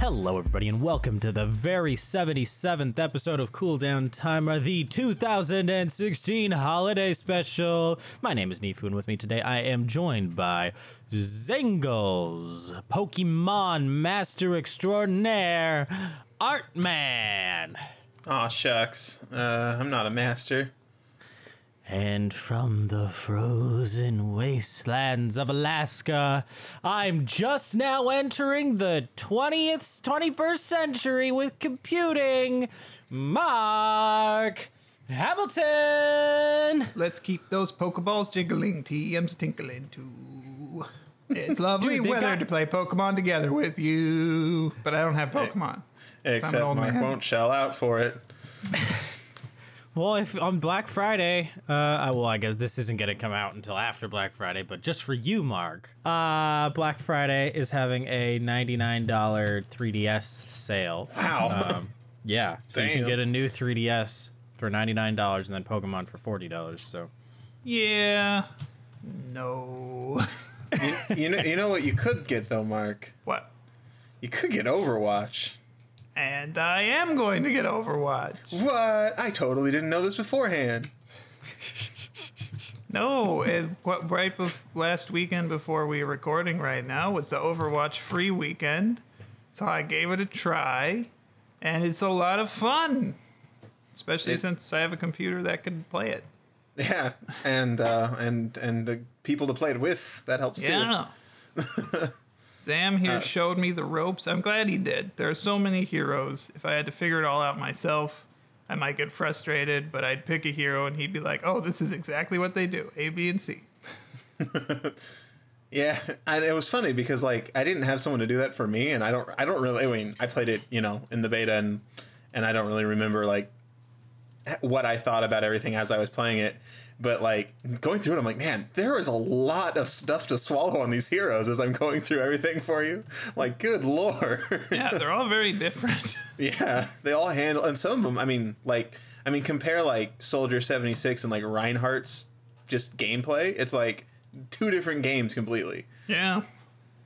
Hello, everybody, and welcome to the very 77th episode of Cool Down Timer, the 2016 holiday special. My name is Nifu, and with me today I am joined by Zengles, Pokemon Master Extraordinaire, Artman. Aw, shucks. Uh, I'm not a master. And from the frozen wastelands of Alaska, I'm just now entering the 20th, 21st century with computing. Mark Hamilton! Let's keep those Pokeballs jiggling, TM's tinkling too. It's lovely Dude, weather got- to play Pokemon together with you. But I don't have Pokemon. Except old Mark man. won't shell out for it. Well, if on Black Friday, uh, I- well, I guess this isn't going to come out until after Black Friday, but just for you, Mark, uh, Black Friday is having a $99 3DS sale. Wow. Um, yeah, so you can get a new 3DS for $99 and then Pokemon for $40. So Yeah. No. you know, you know what you could get though, Mark. what? You could get Overwatch. And I am going to get Overwatch. What? I totally didn't know this beforehand. No, it, what, right bef- last weekend before we were recording right now was the Overwatch free weekend. So I gave it a try, and it's a lot of fun. Especially It- since I have a computer that can play it. Yeah, and uh, and and the people to play it with that helps too. Zam here uh, showed me the ropes. I'm glad he did. There are so many heroes. If I had to figure it all out myself, I might get frustrated, but I'd pick a hero and he'd be like, oh, this is exactly what they do A, B, and C. Yeah, and it was funny because like I didn't have someone to do that for me, and I don't I don't really. I mean, I played it, you know, in the beta, and and I don't really remember like what I thought about everything as I was playing it. But like going through it, I'm like, man, there is a lot of stuff to swallow on these heroes as I'm going through everything for you. Like, good lord. Yeah, they're all very different. Yeah, they all handle, and some of them. I mean, like, I mean, compare like Soldier seventy six and like Reinhardt's just gameplay. It's like two different games completely. yeah.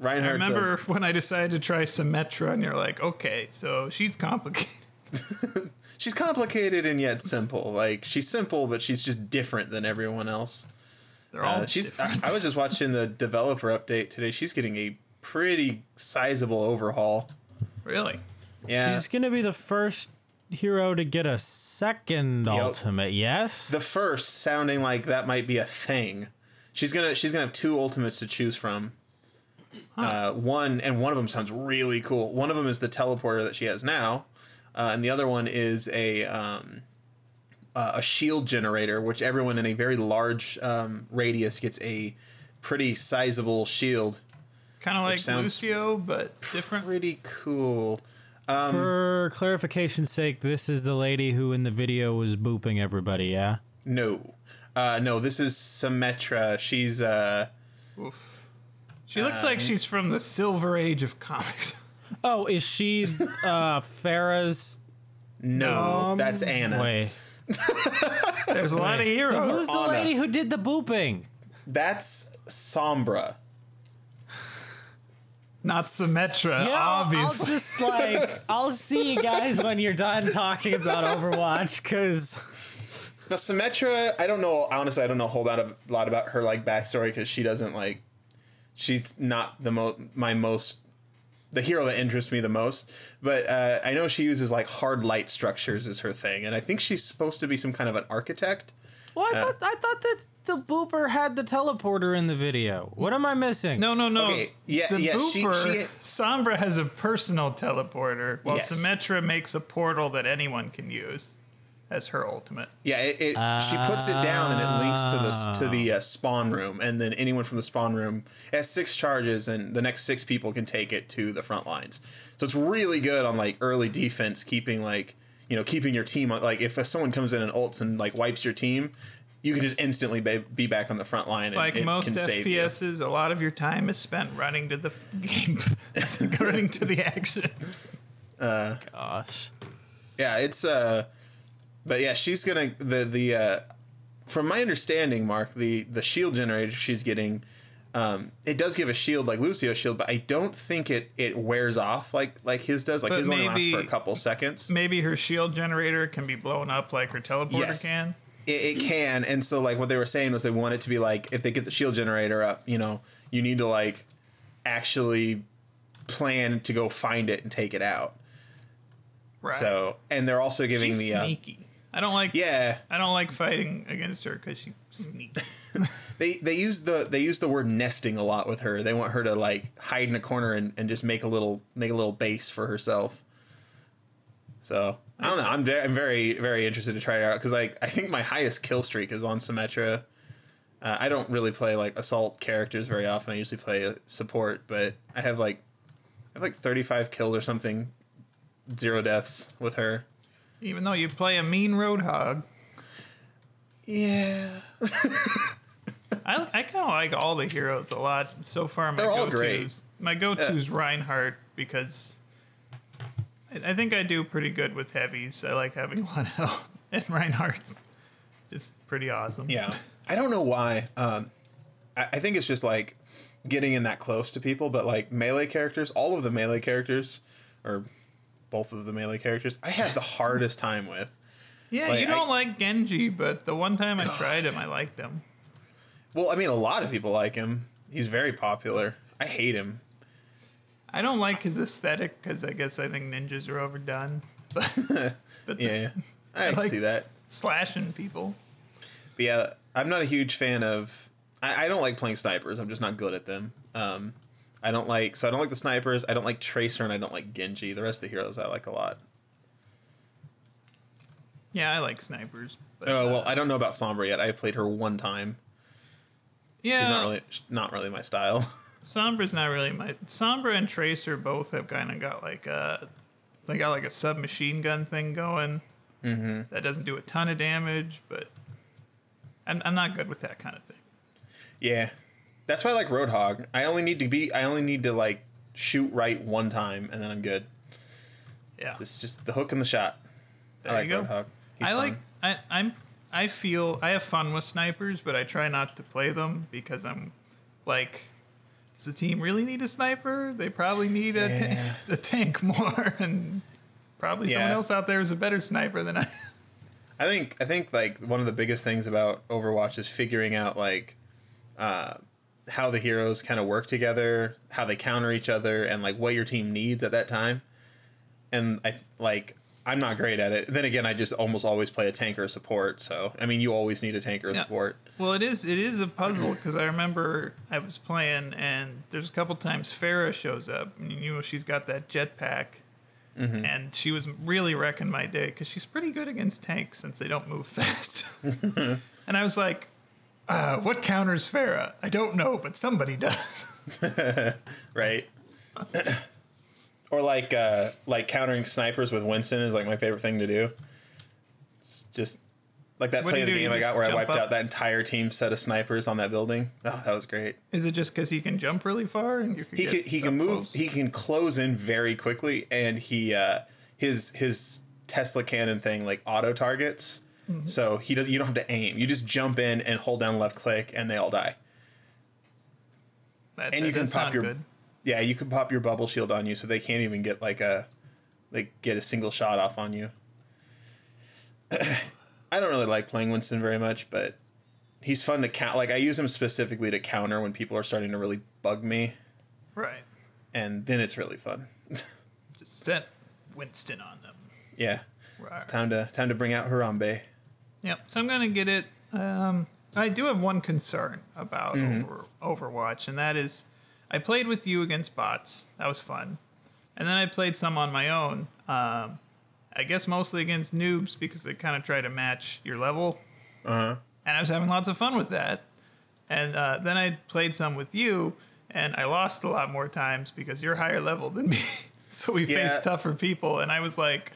I Reinhardt's a- remember when I decided to try Symmetra, and you're like, okay, so she's complicated. she's complicated and yet simple. Like she's simple, but she's just different than everyone else. They're all Uh, she's. I. I was just watching the developer update today. She's getting a pretty sizable overhaul. really? Yeah, she's going to be the first hero to get a second ultimate, yes? the first sounding like that might be a thing. She's gonna she's gonna have two ultimates to choose from. Uh, one and one of them sounds really cool. One of them is the teleporter that she has now, uh, and the other one is a um, uh, a shield generator, which everyone in a very large um, radius gets a pretty sizable shield. Kind of like Lucio, but different. Pretty cool. For clarification's sake, this is the lady who in the video was booping everybody, yeah? No, uh, no, this is Symmetra. She's uh, Oof. She looks like she's from the Silver Age of comics. Oh, is she uh Pharah's no, Um, that's Ana. way? There's a lot of heroes. Who's the Ana. lady who did the booping? That's Sombra. Not Symmetra, You know, I'll just like I'll see you guys when you're done talking about Overwatch, because Now Symmetra, I don't know. Honestly, I don't know a whole lot, of, lot about her like backstory because she doesn't like. She's not the most my most the hero that interests me the most. But uh, I know she uses like hard light structures as her thing, and I think she's supposed to be some kind of an architect. well, I thought I thought that the booper had the teleporter in the video. What am I missing? no, no, no. Okay, yeah, the yeah, she- she- Sombra has a personal teleporter, while Yes. Symmetra makes a portal that anyone can use as her ultimate. Yeah, it, it she puts it down and it links to the to the uh, spawn room, and then anyone from the spawn room has six charges, and the next six people can take it to the front lines. So it's really good on like early defense, keeping like you know keeping your team. Like if someone comes in and ults and like wipes your team, you can just instantly be, be back on the front line. And Like it most can save you. FPSs, a lot of your time is spent running to the f- game, running to the action. Gosh. Yeah, it's uh but yeah, she's gonna the the uh from my understanding, Mark, the the shield generator she's getting Um, it does give a shield like Lucio's shield, but I don't think it it wears off like like his does. Like But his only lasts for a couple seconds. Maybe her shield generator can be blown up like her teleporter Yes. can. It, it can, and so like what they were saying was they want it to be like if they get the shield generator up, you know, you need to like actually plan to go find it and take it out. Right. So, and they're also giving She's the uh, sneaky. I don't like. yeah I don't like fighting against her because she sneaks. they they use the they use the word nesting a lot with her. They want her to like hide in a corner and, and just make a little make a little base for herself. So I don't know. I'm very I'm very very interested to try it out because like I think my highest kill streak is on Symmetra. Uh, I don't really play like assault characters very often. I usually play support, but I have like I have like 35 kills or something, zero deaths with her. Even though you play a mean roadhog, Yeah, I, I kind of like all the heroes a lot. So far, my They're all great. My go-to is Reinhardt because I, I think I do pretty good with heavies. I like having a lot of health, and Reinhardt's just pretty awesome. Yeah. I don't know why. Um, I, I think it's just like getting in that close to people, but like melee characters, all of the melee characters, or both of the melee characters, I had the hardest time with. yeah. Like, you don't I- like Genji, but the one time I tried him, I liked him. Well, I mean, a lot of people like him. He's very popular. I hate him. I don't like his aesthetic because I guess I think ninjas are overdone. But, but Yeah, I, can like see that. slashing people. But yeah, I'm not a huge fan of. I, I don't like playing snipers. I'm just not good at them. Um, I don't like. So I don't like the snipers. I don't like Tracer, and I don't like Genji. The rest of the heroes I like a lot. Yeah, I like snipers. But, Oh well, uh, I don't know about Sombra yet. I played her one time. yeah, She's not really not really my style. Sombra's not really my Sombra and Tracer both have kind of got like a they got like a submachine gun thing going. Mm-hmm. That doesn't do a ton of damage, but I'm I'm not good with that kind of thing. yeah, that's why I like Roadhog. I only need to be. I only need to like shoot right one time, and then I'm good. Yeah, It's just the hook and the shot. there I like you go. Roadhog. He's I fun. like I I'm I feel I have fun with snipers, but I try not to play them because I'm like. Does the team really need a sniper? They probably need a, ta- a tank more, and probably someone else out there is a better sniper than I. I think I think like one of the biggest things about Overwatch is figuring out like uh, how the heroes kind of work together, how they counter each other, and like what your team needs at that time. And I like I'm not great at it. Then again, I just almost always play a tank or a support. So I mean, you always need a tank or a Yeah. support. Well, it is it is a puzzle because I remember I was playing and there's a couple times Pharah shows up and you know she's got that jetpack mm-hmm. and she was really wrecking my day because she's pretty good against tanks since they don't move fast. and I was like, uh, "What counters Pharah? I don't know, but somebody does." right? or like uh, like countering snipers with Winston is like my favorite thing to do. It's just like that What play of the game I got where I wiped up? out that entire team set of snipers on that building. Oh, that was great. is it just because he can jump really far and you can He can he can move close? he can close in very quickly and he uh his his Tesla cannon thing like auto targets. Mm-hmm. So he does you don't have to aim. You just jump in and hold down left click and they all die. That, and that you can pop your- good. Yeah, you can pop your bubble shield on you so they can't even get like a like get a single shot off on you. I don't really like playing Winston very much, but he's fun to count. Like I use him specifically to counter when people are starting to really bug me, right. and then it's really fun. Just set Winston on them. yeah, Right. it's time to time to bring out Harambe. Yep. So I'm gonna get it. Um, I do have one concern about over, Overwatch, and that is, I played with you against bots. That was fun, and then I played some on my own. Um, I guess mostly against noobs because they kind of try to match your level. Uh-huh. And I was having lots of fun with that. And uh, then I played some with you, and I lost a lot more times because you're higher level than me. so we Yeah. faced tougher people, and I was like,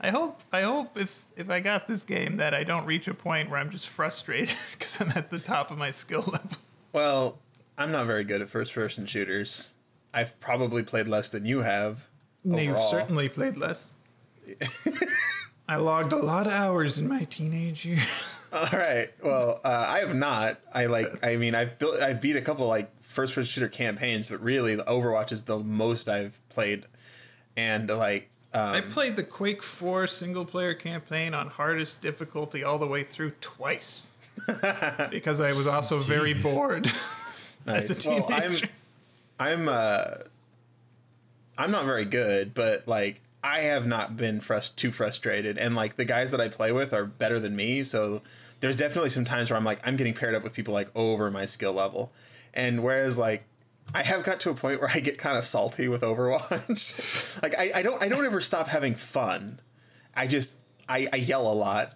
I hope, I hope if if I got this game that I don't reach a point where I'm just frustrated because I'm at the top of my skill level. Well, I'm not very good at first person shooters. I've probably played less than you have. No, you've certainly played less. I logged a lot of hours in my teenage years. All right. Well, uh, I have not. I like. I mean, I've built. I've beat a couple like first person shooter campaigns, but really the Overwatch is the most I've played, and like I played the Quake 4 single player campaign on hardest difficulty all the way through twice. because I was also very bored as a Nice. Well, I'm. I'm, uh, I'm not very good, but like I have not been frust- too frustrated, and like the guys that I play with are better than me. So there's definitely some times where I'm like I'm getting paired up with people like over my skill level, and whereas like I have got to a point where I get kind of salty with Overwatch. like I, I don't I don't ever stop having fun. I just I, I yell a lot.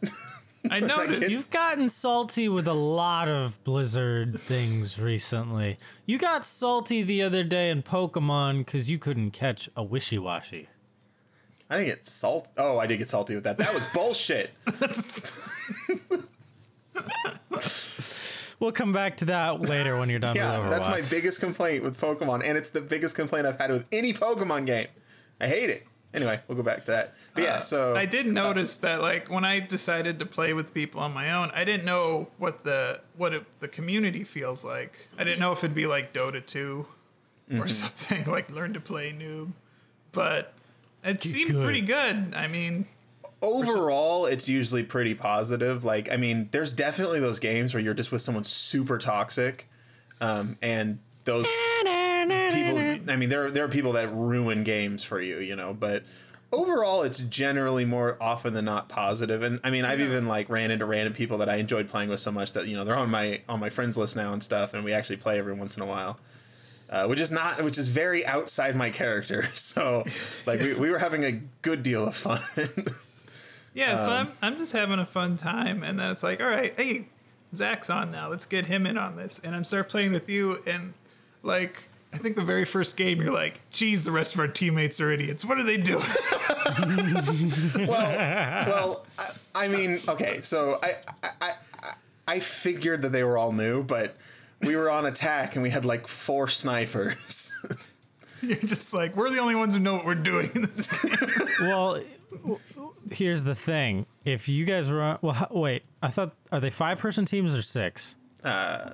I noticed. You've gotten salty with a lot of Blizzard things recently. You got salty the other day in Pokemon because you couldn't catch a Wishiwashi. I didn't get salt. Oh, I did get salty with that. That was bullshit. We'll come back to that later when you're done Yeah, with Overwatch. that's my biggest complaint with Pokemon, and it's the biggest complaint I've had with any Pokemon game. I hate it. Anyway, we'll go back to that. But yeah, so I did notice that, like, when I decided to play with people on my own, I didn't know what the what it, the community feels like. I didn't know if it'd be like Dota 2 Mm-hmm. or something like Learn to Play Noob, but it seemed good. pretty good. I mean, overall, it's usually pretty positive. Like, I mean, there's definitely those games where you're just with someone super toxic, um, and those people. I mean, there there are people that ruin games for you, you know. But overall, it's generally more often than not positive. And I mean, I've even like ran into random people that I enjoyed playing with so much that you know they're on my on my friends list now and stuff, and we actually play every once in a while. Uh, which is not, which is very outside my character. So, like, we, we were having a good deal of fun. yeah. so Um, I'm I'm just having a fun time, and then it's like, all right, hey, Zach's on now. Let's get him in on this, and I'm start playing with you, and like. I think the very first game, you're like, geez, the rest of our teammates are idiots. What are they doing? well, well, I, I mean, okay, so I, I, I, I figured that they were all new, but we were on attack and we had like four snipers. You're just like, we're the only ones who know what we're doing in this game. well, w- w- here's the thing. If you guys were well, ho- wait, I thought are they five person teams or six? Uh,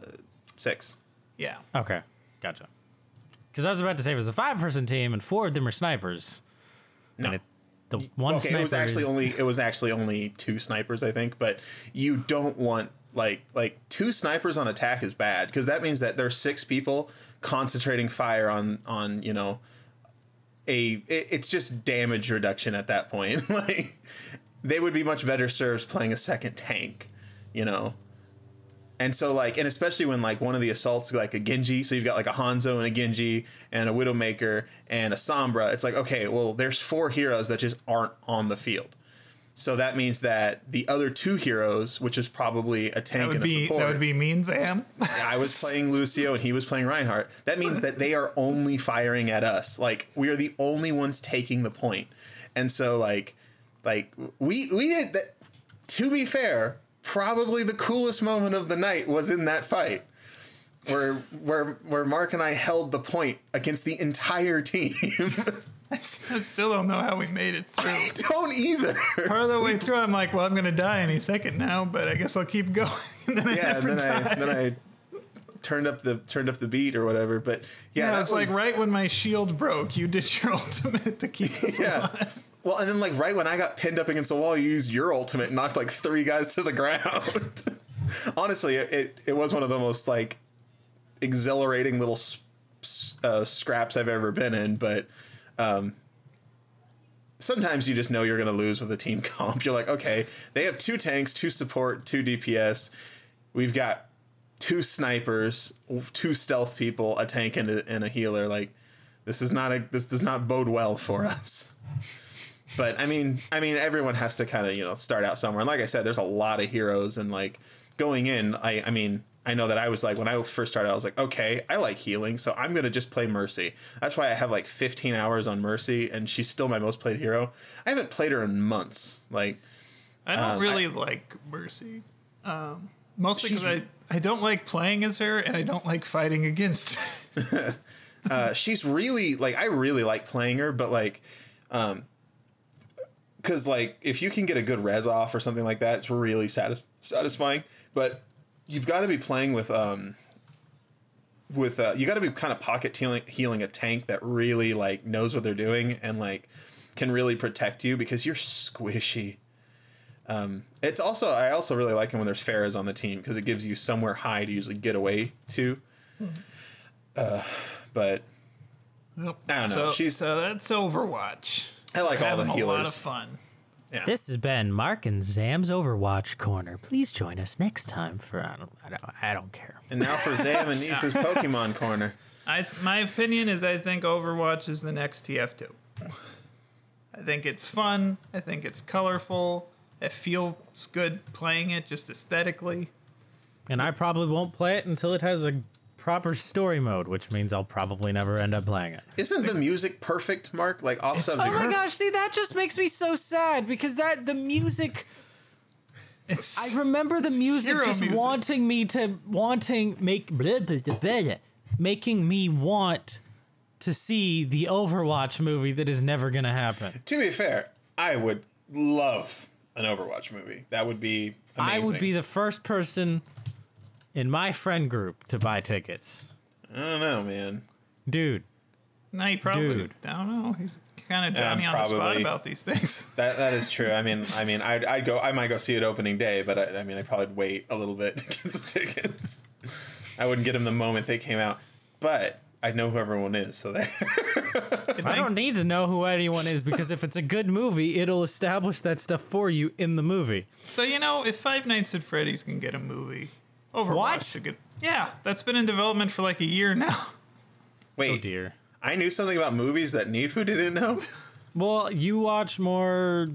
Six. Yeah. Okay, gotcha. Because I was about to say it was a five person team and four of them are snipers. No. And it, the one okay, sniper it was actually is- only it was actually only two snipers, I think. But you don't want like like two snipers on attack is bad because that means that there's six people concentrating fire on on you know a it, it's just damage reduction at that point. like they would be much better served playing a second tank, you know. And so like and especially when like one of the assaults like a Genji, so you've got like a Hanzo and a Genji and a Widowmaker and a Sombra, it's like okay, well there's four heroes that just aren't on the field. So that means that the other two heroes, which is probably a tank and a be support. that would be me and Zam. I was playing Lucio and he was playing Reinhardt. That means that they are only firing at us. Like we are the only ones taking the point. And so like like we we did that to be fair, probably the coolest moment of the night was in that fight. Where where where Mark and I held the point against the entire team. I still don't know how we made it through. I don't either. Part of the way through, I'm like, well, I'm gonna die any second now, but I guess I'll keep going. and then I Yeah, and never then I then I turned up the turned up the beat or whatever. But yeah, yeah, that it's like right when my shield broke, you did your ultimate to keep us Yeah. alive. Well, and then like right when I got pinned up against the wall, you used your ultimate and knocked like three guys to the ground. Honestly, it, it it was one of the most like exhilarating little uh, scraps I've ever been in. But um, sometimes you just know you're gonna lose with a team comp. You're like, okay, they have two tanks, two support, two DPS. We've got two snipers, two stealth people, a tank and a, and a healer. Like this is not a this does not bode well for us. But I mean, I mean, everyone has to kind of you know start out somewhere. And like I said, there's a lot of heroes, and like going in, I I mean, I know that I was like when I first started, I was like, okay, I like healing, so I'm gonna just play Mercy. That's why I have like 15 hours on Mercy, and she's still my most played hero. I haven't played her in months. Like, I don't Um, really like Mercy. Um, mostly because I, I don't like playing as her and I don't like fighting against her. uh, she's really like I really like playing her, but like, um, because like if you can get a good res off or something like that, it's really satis- satisfying. But you've got to be playing with um, with uh, you got to be kind of pocket healing, healing a tank that really like knows what they're doing and like can really protect you because you're squishy. Um, it's also I also really like it when there's Pharahs on the team because it gives you somewhere high to usually get away to. Uh, but Yep. I don't know, So, she's- so that's Overwatch. I like all the Having a lot of healers. fun. Yeah. This has been Mark and Zam's Overwatch Corner. Please join us next time for I don't I don't, I don't care. and now for Zam and Nifu's Pokemon corner. I my opinion is I think Overwatch is the next TF2. I think it's fun. I think it's colorful. It feels good playing it just aesthetically. And I probably won't play it until it has a proper story mode, which means I'll probably never end up playing it. Isn't the music perfect, Mark? Like off subject. Oh my gosh, see that just makes me so sad because that the music It's I remember the music just music. wanting me to wanting make blah, blah, blah, blah, making me want to see the Overwatch movie that is never gonna happen. To be fair, I would love an Overwatch movie. That would be amazing. I would be the first person in my friend group to buy tickets. I don't know, man. Dude, no, he probably. Dude. I don't know. He's kind of Yeah, Johnny on the spot about these things. That that is true. I mean, I mean, I'd, I'd go. I might go see it opening day, but I, I mean, I'd probably wait a little bit to get the tickets. I wouldn't get them the moment they came out, but I know who everyone is, so that I don't need to know who anyone is because if it's a good movie, it'll establish that stuff for you in the movie. So you know, if Five Nights at Freddy's can get a movie, Overwatch What? should get. Yeah, that's been in development for like a year now. wait. Oh dear. I knew something about movies that Nifu didn't know. Well, you watch more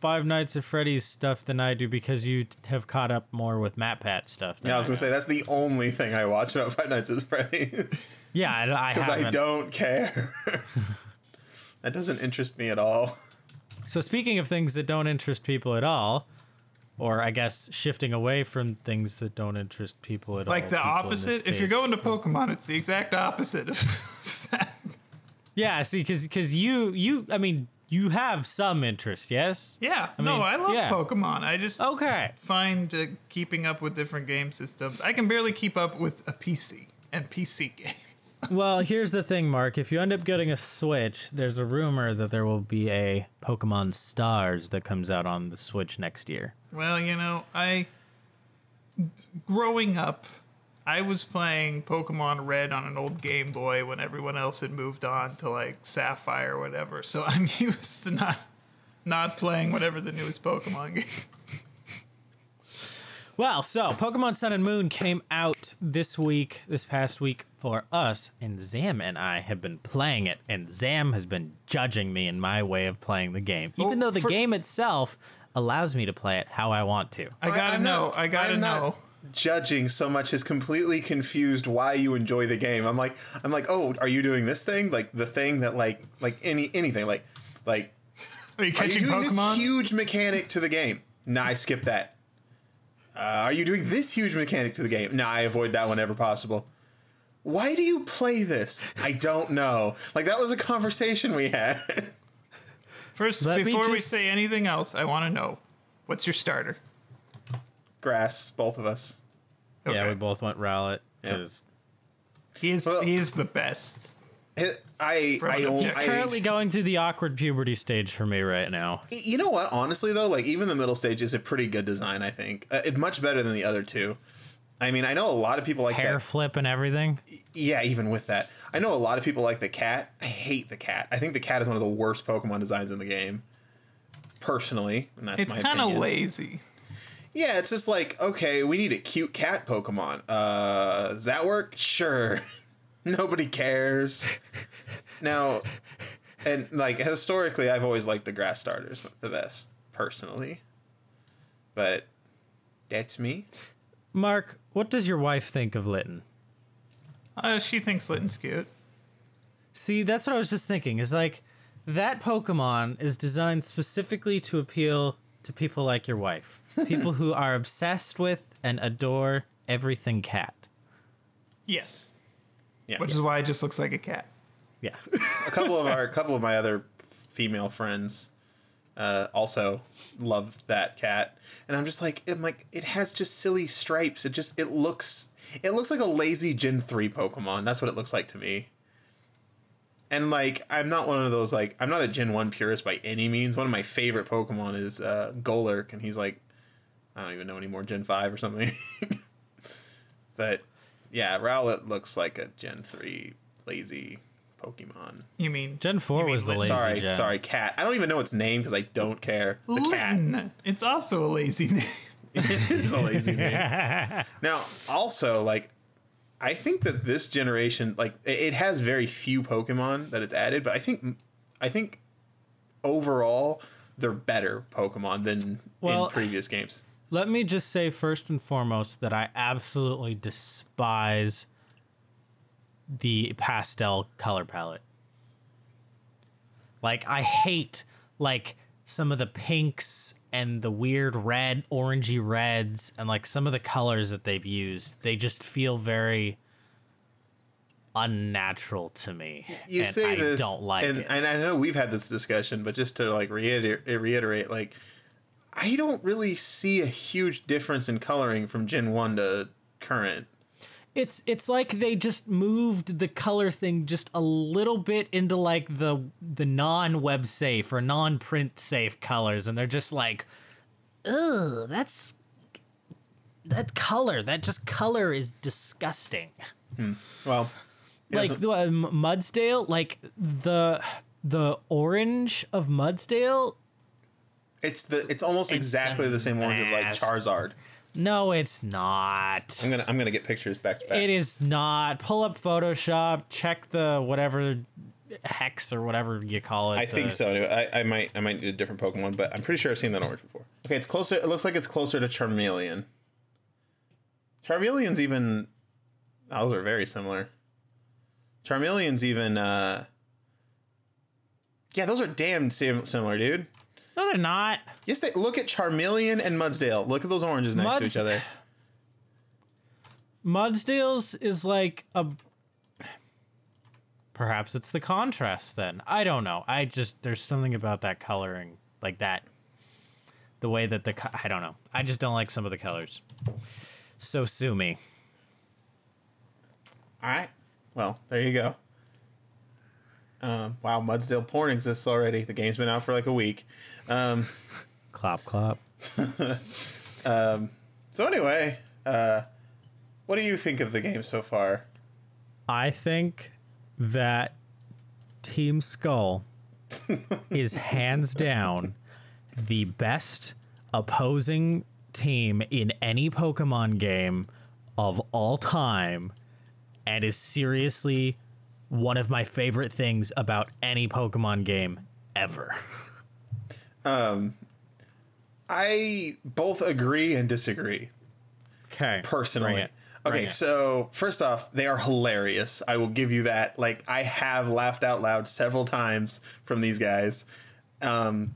Five Nights at Freddy's stuff than I do because you have caught up more with MatPat stuff. Than Yeah, I was I gonna say that's the only thing I watch about Five Nights at Freddy's Yeah, I, I because I haven't. don't care. that doesn't interest me at all. So speaking of things that don't interest people at all, or I guess shifting away from things that don't interest people at all. Like the people in this opposite. If you're going to Pokemon, it's the exact opposite of that. yeah, see, because you you I mean you have some interest, yes. Yeah, I no, mean, I love yeah. Pokemon. I just Okay. find uh, keeping up with different game systems. I can barely keep up with a PC and PC games. Well, here's the thing, Mark. If you end up getting a Switch, there's a rumor that there will be a Pokemon Stars that comes out on the Switch next year. Well, you know, I growing up, I was playing Pokemon Red on an old Game Boy when everyone else had moved on to like Sapphire or whatever. So I'm used to not not playing whatever the newest Pokemon game. Well, so Pokemon Sun and Moon came out this week, this past week for us, and Zam and I have been playing it, and Zam has been judging me in my way of playing the game, even Well, though the for- game itself allows me to play it how I want to. I gotta I'm know. not- I gotta I'm know. Not judging so much as completely confused why you enjoy the game. I'm like, I'm like, oh, are you doing this thing? Like the thing that like like any anything like like Are you are you catching doing Pokemon? this huge mechanic to the game? Nah, I skip that. Uh, are you doing this huge mechanic to the game? Nah, I avoid that whenever possible. Why do you play this? I don't know. Like that was a conversation we had. First, Let me before we say anything else, I want to know what's your starter. Grass, both of us. Yeah, we both went Rowlet because He's Well- he's the best. It- I From I, an I currently going through the awkward puberty stage for me right now. You know what? Honestly, though, like even the middle stage is a pretty good design. I think uh, it much better than the other two. I mean, I know a lot of people like Hair that. flip and everything. Yeah, even with that, I know a lot of people like the cat. I hate the cat. I think the cat is one of the worst Pokemon designs in the game. Personally, and that's It's my kind of opinion. lazy. Yeah, it's just like okay, we need a cute cat Pokemon. Uh, does that work? Sure. Nobody cares. now, and like historically, I've always liked the grass starters the best, personally. But that's me. Mark, what does your wife think of Litten? Uh, she thinks Litten's cute. See, that's what I was just thinking. Is like that Pokemon is designed specifically to appeal to people like your wife, people who are obsessed with and adore everything cat. Yes, Yeah. which is why it just looks like a cat. Yeah. a couple of our, a couple of my other female friends, uh, also love that cat, and I'm just like, I'm like, it has just silly stripes. It just it looks it looks like a lazy Gen three Pokemon. That's what it looks like to me. And like, I'm not one of those like I'm not a Gen one purist by any means. One of my favorite Pokemon is uh, Golurk, and he's like, I don't even know anymore, Gen five or something. but yeah, Rowlet looks like a Gen three lazy Pokemon. You mean Gen four mean was the Litten? lazy Sorry, gen. sorry, cat. I don't even know its name because I don't care. The cat It's also a lazy name. is a lazy name. Now, also, like, I think that this generation, like, it it has very few Pokemon that it's added, but I think, I think, overall, they're better Pokemon than Well- in previous games. Let me just say first and foremost that I absolutely despise the pastel color palette. Like I hate like some of the pinks and the weird red, orangey reds and like some of the colors that they've used. They just feel very unnatural to me. You and say I this, don't like and, it. and I know we've had this discussion, but just to like reiterate, reiterate, like, I don't really see a huge difference in coloring from Gen one to current. It's it's like they just moved the color thing just a little bit into like the the non web safe or non print safe colors, and they're just like, ugh, that's that color. That just color is disgusting. Well, Like the uh, Mudsdale, like the the orange of Mudsdale. It's the it's almost exactly the same orange of like. Charizard. No, it's not. I'm gonna I'm gonna get pictures back to back. It is not. Pull up Photoshop. Check the whatever hex or whatever you call it. I think so. I, I might I might need a different Pokemon, but I'm pretty sure I've seen that orange before. Okay, it's closer. It looks like it's closer to Charmeleon. Charmeleon's even. Those are very similar. Charmeleon's even. uh Yeah, those are damn sim- similar, dude. No, they're not. Yes, they look at Charmeleon and Mudsdale. Look at those oranges next to each other. Mudsdale's is like a. Perhaps it's the contrast then. I don't know. I just there's something about that coloring like that. The way that the co- I don't know. I just don't like some of the colors. So sue me. All right. Well, there you go. Um, wow, Mudsdale porn exists already. The game's been out for like a week. Clap clap. So anyway, uh, what do you think of the game so far? I think that Team Skull is hands down the best opposing team in any Pokemon game of all time and is seriously one of my favorite things about any Pokemon game ever. I both agree and disagree Okay. personally. Okay, so first off, they are hilarious. I will give you that. Like I have laughed out loud several times from these guys. Um,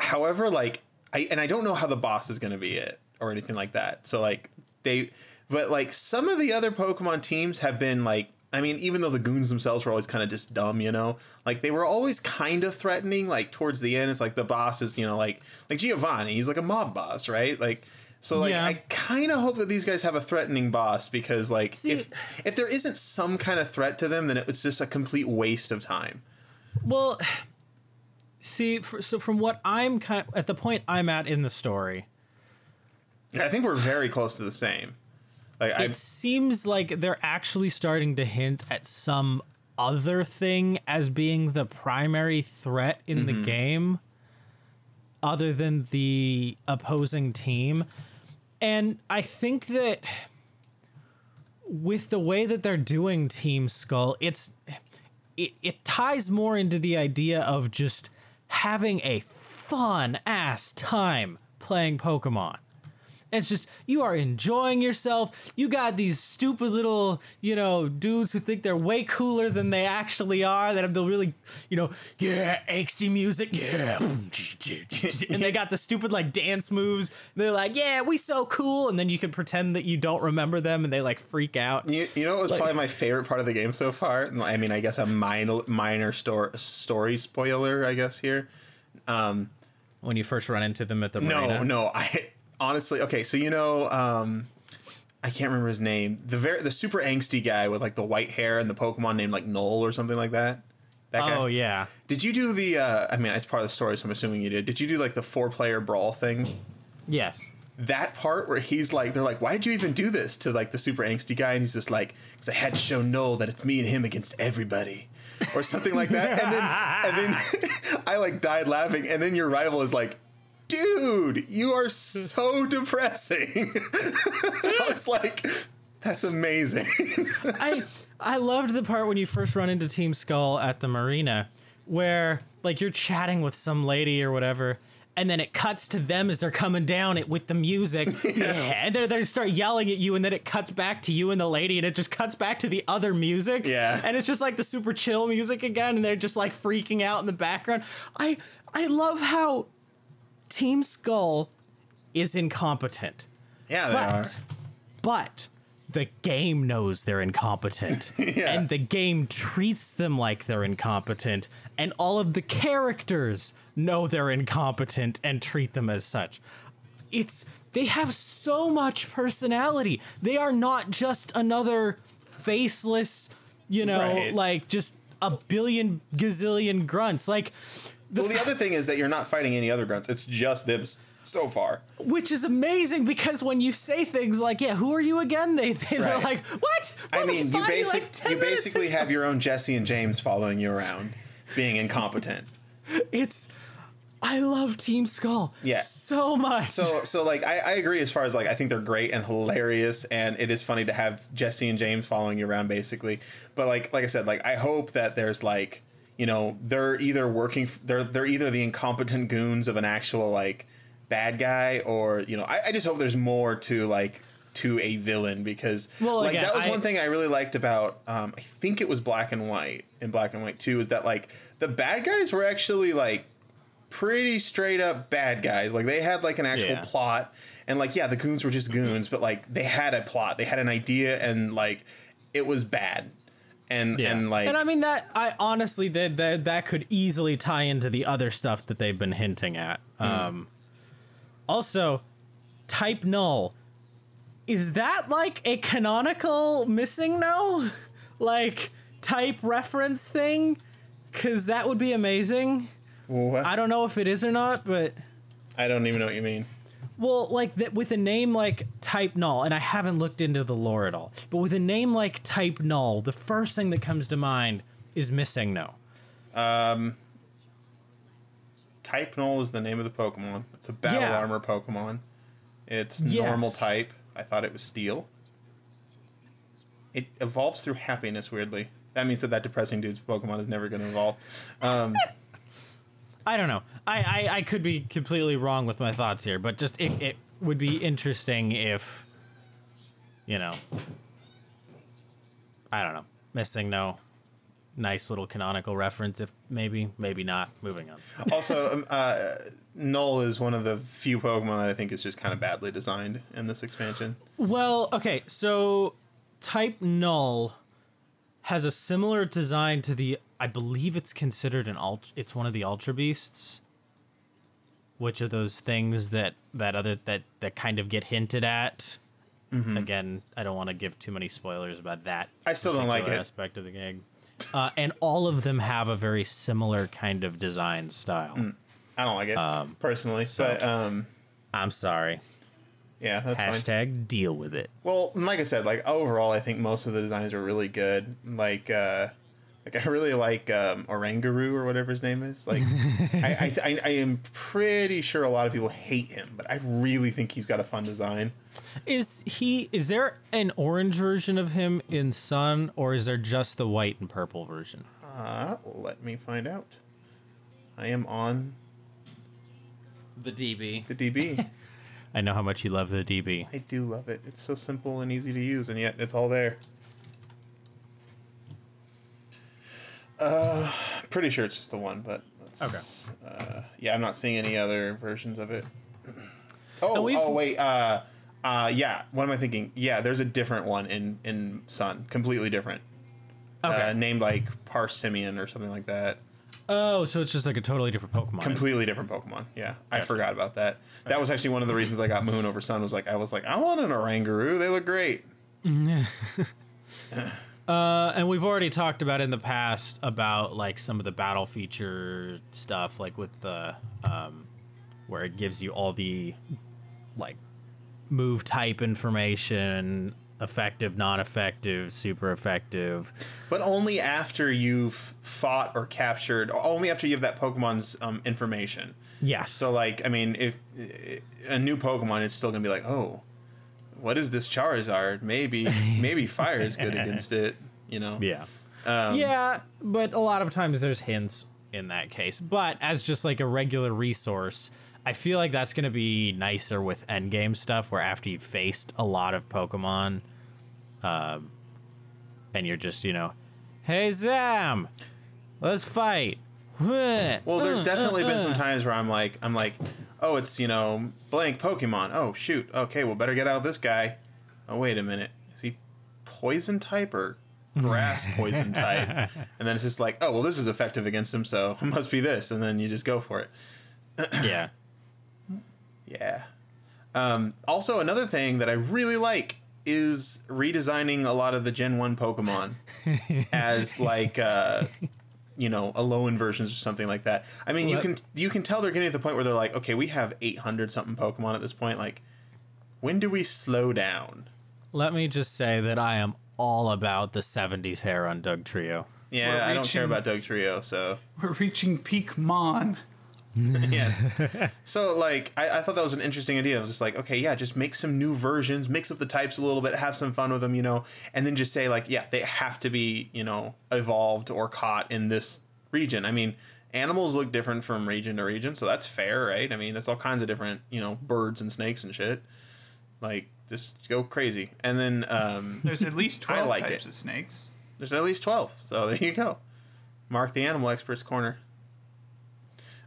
however, like I and I don't know how the boss is going to be it or anything like that. So like they, but like some of the other Pokemon teams have been like. I mean, even though the goons themselves were always kind of just dumb, you know, like they were always kind of threatening. Like towards the end, it's like the boss is, you know, like like Giovanni, he's like a mob boss, right? Like so, like Yeah. I kind of hope that these guys have a threatening boss because, like, See- if if there isn't some kind of threat to them, then it's just a complete waste of time. Well, see, for, so from what I'm kind at the point I'm at in the story, I think we're very close to the same. Like, it seems like they're actually starting to hint at some other thing as being the primary threat in the mm-hmm. game other than the opposing team. And i think that with the way that they're doing team skull it's it, it ties more into the idea of just having a fun ass time playing pokemon it's just you are enjoying yourself. You got these stupid little, you know, dudes who think they're way cooler than they actually are. That have the really, you know, yeah, angsty music, yeah, and they got the stupid like dance moves. They're like, yeah, we so cool, and then you can pretend that you don't remember them, and they like freak out. you, you know it was Like- probably my favorite part of the game so far? I mean, I guess a minor minor story story spoiler, I guess here. Um, when you first run into them at the no, marina. no. I honestly okay. So you know, um, I can't remember his name. The very the super angsty guy with like the white hair and the Pokemon named like Null or something like that. That guy. Oh yeah. Did you do the? Uh, I mean, it's part of the story, so I'm assuming you did. Did you do like the four player brawl thing? Yes. that part where he's like, they're like, why'd you even do this to like the super angsty guy? And he's just like, because I had to show Noel that it's me and him against everybody, or something like that. and then, and then I like died laughing. And then your rival is like, dude, you are so depressing. I was like, that's amazing. I I loved the part when you first run into Team Skull at the marina, where like you're chatting with some lady or whatever, and then it cuts to them as they're coming down it with the music, yeah. and they they start yelling at you, and then it cuts back to you and the lady, and it just cuts back to the other music, Yeah. and it's just like the super chill music again, and they're just like freaking out in the background. I I love how Team Skull is incompetent. yeah, they are. But, but the game knows they're incompetent. Yeah. And the game treats them like they're incompetent. And all of the characters know they're incompetent and treat them as such. It's they have so much personality. They are not just another faceless, you know, Right. like just a billion gazillion grunts. Like the Well, the other thing is that you're not fighting any other grunts. It's just them so far. which is amazing because when you say things like, "Yeah, who are you again?" They, they are Right. like, "What?" I mean, you basic, like 10 you basically have your own Jesse and James following you around, being incompetent. It's. I love Team Skull. Yeah. So much. So, so like, I, I agree as far as like, I think they're great and hilarious, and it is funny to have Jesse and James following you around, basically. But like, like I said, like, I hope that there's like, you know, they're either working, they're they're either the incompetent goons of an actual like bad guy, or you know, I, I just hope there's more to like to a villain because Well, like again, that was I- one thing I really liked about um, I think it was Black and White in Black and White too is that like the bad guys were actually like pretty straight up bad guys. Like they had like an actual Yeah. plot, and like yeah, the goons were just goons, but like they had a plot, they had an idea, and like it was bad, and yeah. and like and I mean that I honestly that that that could easily tie into the other stuff that they've been hinting at. Hmm. Um, also, type null. Is that like a canonical MissingNo? Like type reference thing? Cause that would be amazing. what? I don't know if it is or not, but I don't even know what you mean. Well, like that with a name like Type Null, and I haven't looked into the lore at all, but with a name like Type Null, the first thing that comes to mind is MissingNo. Type Null is the name of the Pokemon. It's a battle Yeah. armor Pokemon. It's Yes. normal type. I thought it was Steel. It evolves through happiness. Weirdly, that means that that depressing dude's Pokemon is never going to evolve. Um, I don't know. I, I, I could be completely wrong with my thoughts here, but just it, it would be interesting if, you know, I don't know. MissingNo. Nice little canonical reference, if maybe, maybe not. Moving on. also, um, uh, Null is one of the few Pokemon that I think is just kind of badly designed in this expansion. Well, okay, so Type Null has a similar design to the I believe it's considered an ult it's one of the Ultra Beasts. Which are those things that that other that that kind of get hinted at? Again, I don't want to give too many spoilers about that. I still don't like it. aspect of the game. Uh, and all of them have a very similar kind of design style. I don't like it Um, personally, but um, I'm sorry. Yeah, that's fine. Hashtag deal with it. Well, like I said, like overall, I think most of the designs are really good. Like, uh, like I really like um, Oranguru or whatever his name is. Like, I, I, I, I am pretty sure a lot of people hate him, but I really think he's got a fun design. Is he? Is there an orange version of him in Sun, or is there just the white and purple version? Uh, let me find out. I am on The DB. the DB. I know how much you love the DB. I do love it. It's so simple and easy to use, and yet it's all there. Uh, pretty sure it's just the one, but let's, Uh, yeah, I'm not seeing any other versions of it. Oh, oh wait. Uh, uh, yeah. What am I thinking? Yeah, there's a different one in in Sun, completely different. Okay. Uh, named like Passimian or something like that. Oh, so it's just like a totally different Pokemon. Completely different Pokemon. Yeah, I forgot about that. That was actually one of the reasons I got Moon over Sun. Was like I was like I want an Oranguru. They look great. Uh, and we've already talked about in the past about like some of the battle feature stuff, like with the um, where it gives you all the like move type information, effective, non-effective, super effective. But only after you've fought or captured, only after you have that Pokemon's um, information. Yes. So, like, I mean, if a new Pokemon, it's still gonna be like, oh, what is this Charizard? Maybe, maybe fire is good against it. You know? yeah. Um, yeah, but a lot of times there's hints in that case. But as just like a regular resource, I feel like that's going to be nicer with endgame stuff where after you've faced a lot of Pokemon, um, and you're just, you know, hey, Zam, let's fight. Well, there's definitely been some times where I'm like, I'm like, oh, it's you know blank Pokemon. Oh shoot. Okay, well better get out of this guy. Oh wait a minute, is he poison type or grass poison type? And then it's just like, oh well, this is effective against him, so it must be this. And then you just go for it. Yeah. Yeah. Um, also, another thing that I really like is redesigning a lot of the Gen One Pokemon as like. Uh, you know, Alolan versions or something like that. I mean, you can you can tell they're getting to the point where they're like, okay, we have eight hundred something Pokemon at this point. Like, when do we slow down? Let me just say that I am all about the 70s hair on Dugtrio. Yeah, We're I don't care about Dugtrio, so We're reaching peak Mon. yes. so like, I, I thought that was an interesting idea. I was just like, okay, yeah, just make some new versions, mix up the types a little bit, have some fun with them, you know, and then just say like, yeah, they have to be, you know, evolved or caught in this region. I mean, animals look different from region to region, so that's fair, right? I mean, that's all kinds of different, you know, birds and snakes and shit. Like, just go crazy, and then um, There's at least I 12 like types it. of snakes. there's at least 12 so there you go mark the animal experts corner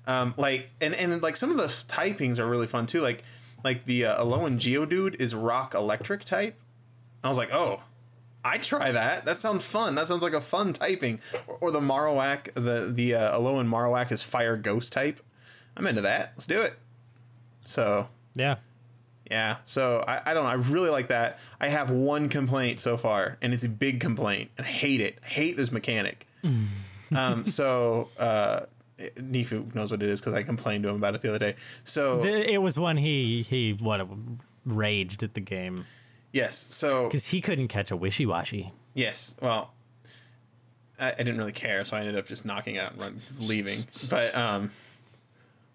um, like and, and like some of the typings are really fun too like like the uh, Alolan Geodude is rock electric type I was like oh I try that that sounds fun that sounds like a fun typing or, or the Marowak the the uh, Alolan Marowak is fire ghost type I'm into that let's do it so Yeah. yeah, so I, I don't know. I really like that. I have one complaint so far, and it's a big complaint, and I hate it. I hate this mechanic. um, so uh, Nifu knows what it is because I complained to him about it the other day. So It was when he, he what, raged at the game yes, so because he couldn't catch a Wishiwashi. yes, well, I, I didn't really care, so I ended up just knocking out and run, leaving. But um,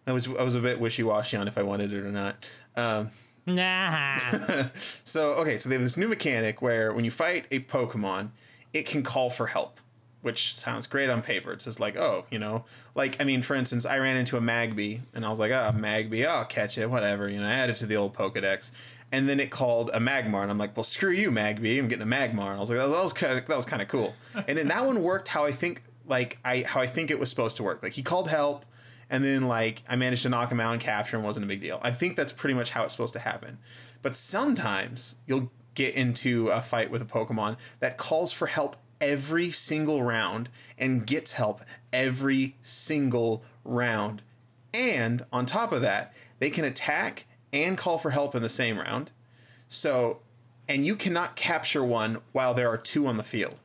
I was I was a bit wishy washy on if I wanted it or not. Um, Nah. So okay, so they have this new mechanic where when you fight a Pokemon, it can call for help, which sounds great on paper. It's just like, oh, you know, like I mean, for instance, I ran into a Magby and I was like, oh, Magby, I'll catch it, whatever. You know, I added to the old Pokedex, and then it called a Magmar, and I'm like, well, screw you, Magby, I'm getting a Magmar. And I was like, that was kind of that was kind of cool, and then that one worked how I think like I how I think it was supposed to work. Like he called help. And then, like, I managed to knock him out and capture him. wasn't a big deal. I think that's pretty much how it's supposed to happen. But sometimes you'll get into a fight with a Pokemon that calls for help every single round and gets help every single round. And on top of that, they can attack and call for help in the same round. So, and you cannot capture one while there are two on the field.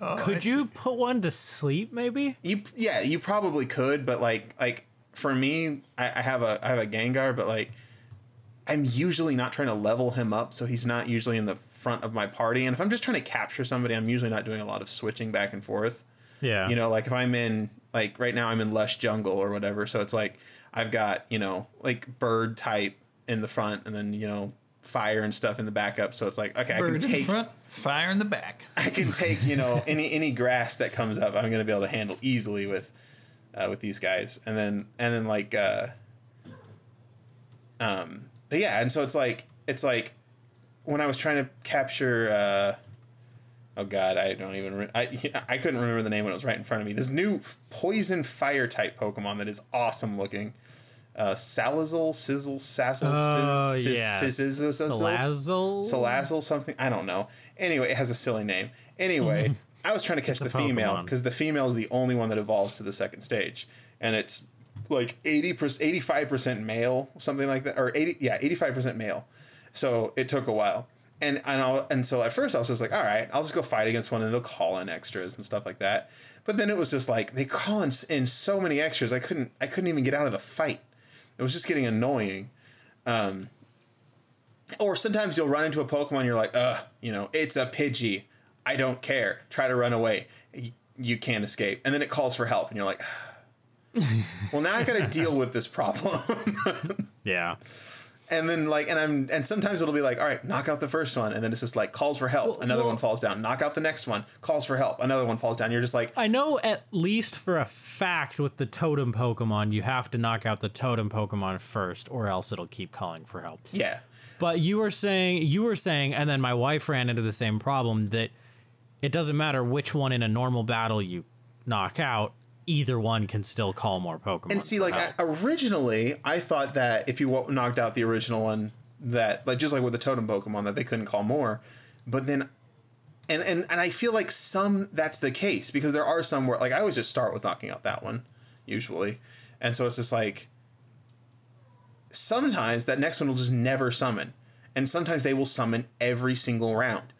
Oh, I Could see. you put one to sleep, maybe? You yeah, you probably could, but like like for me, I, I have a I have a Gengar, but like I'm usually not trying to level him up, so he's not usually in the front of my party. And if I'm just trying to capture somebody, I'm usually not doing a lot of switching back and forth. Yeah. You know, like if I'm in like right now I'm in lush jungle or whatever, so it's like I've got, you know, like bird type in the front and then, you know, fire and stuff in the backup. So it's like, okay, I Bird can in the take front, fire in the back. I can take you know any any grass that comes up. I'm gonna be able to handle easily with uh, with these guys, and then and then like uh, um, but yeah, and so it's like it's like when I was trying to capture. Uh, oh God, I don't even. Re- I I couldn't remember the name when it was right in front of me. This new poison fire type Pokemon that is awesome looking. Uh, Salazzle, Sizzle, Sazzle, Oh, Sizz- yeah. Salazzle? Salazzle something I don't know. Anyway, it has a silly name. Anyway, I was trying to catch the female because the female is the only one that evolves to the second stage, and it's like eighty percent, eighty five percent male, something like that, or eighty, yeah, eighty five percent male. So it took a while, and and I'll, and so at first I was just like, all right, I'll just go fight against one, and they'll call in extras and stuff like that. But then it was just like they call in, in so many extras, I couldn't I couldn't even get out of the fight. It was just getting annoying. Um, or sometimes you'll run into a Pokemon, you're like, ugh, you know, it's a Pidgey. I don't care. Try to run away. You, you can't escape. And then it calls for help, and you're like, well, now I got to deal with this problem. Yeah. and then like, and I'm, and sometimes it'll be like, all right, knock out the first one, and then it's just like calls for help. Well, Another well- one falls down. Knock out the next one. Calls for help. Another one falls down. You're just like, I know at least for a fact with the totem Pokemon, you have to knock out the totem Pokemon first, or else it'll keep calling for help. yeah, But you were saying, you were saying, and then my wife ran into the same problem that it doesn't matter which one in a normal battle you knock out, either one can still call more Pokemon. And see, like. I, originally, I thought that if you wa- knocked out the original one, that like just like with the totem Pokemon, that they couldn't call more. But then, and and and I feel like some that's the case because there are some where like I always just start with knocking out that one, usually, and so it's just like sometimes that next one will just never summon, and sometimes they will summon every single round.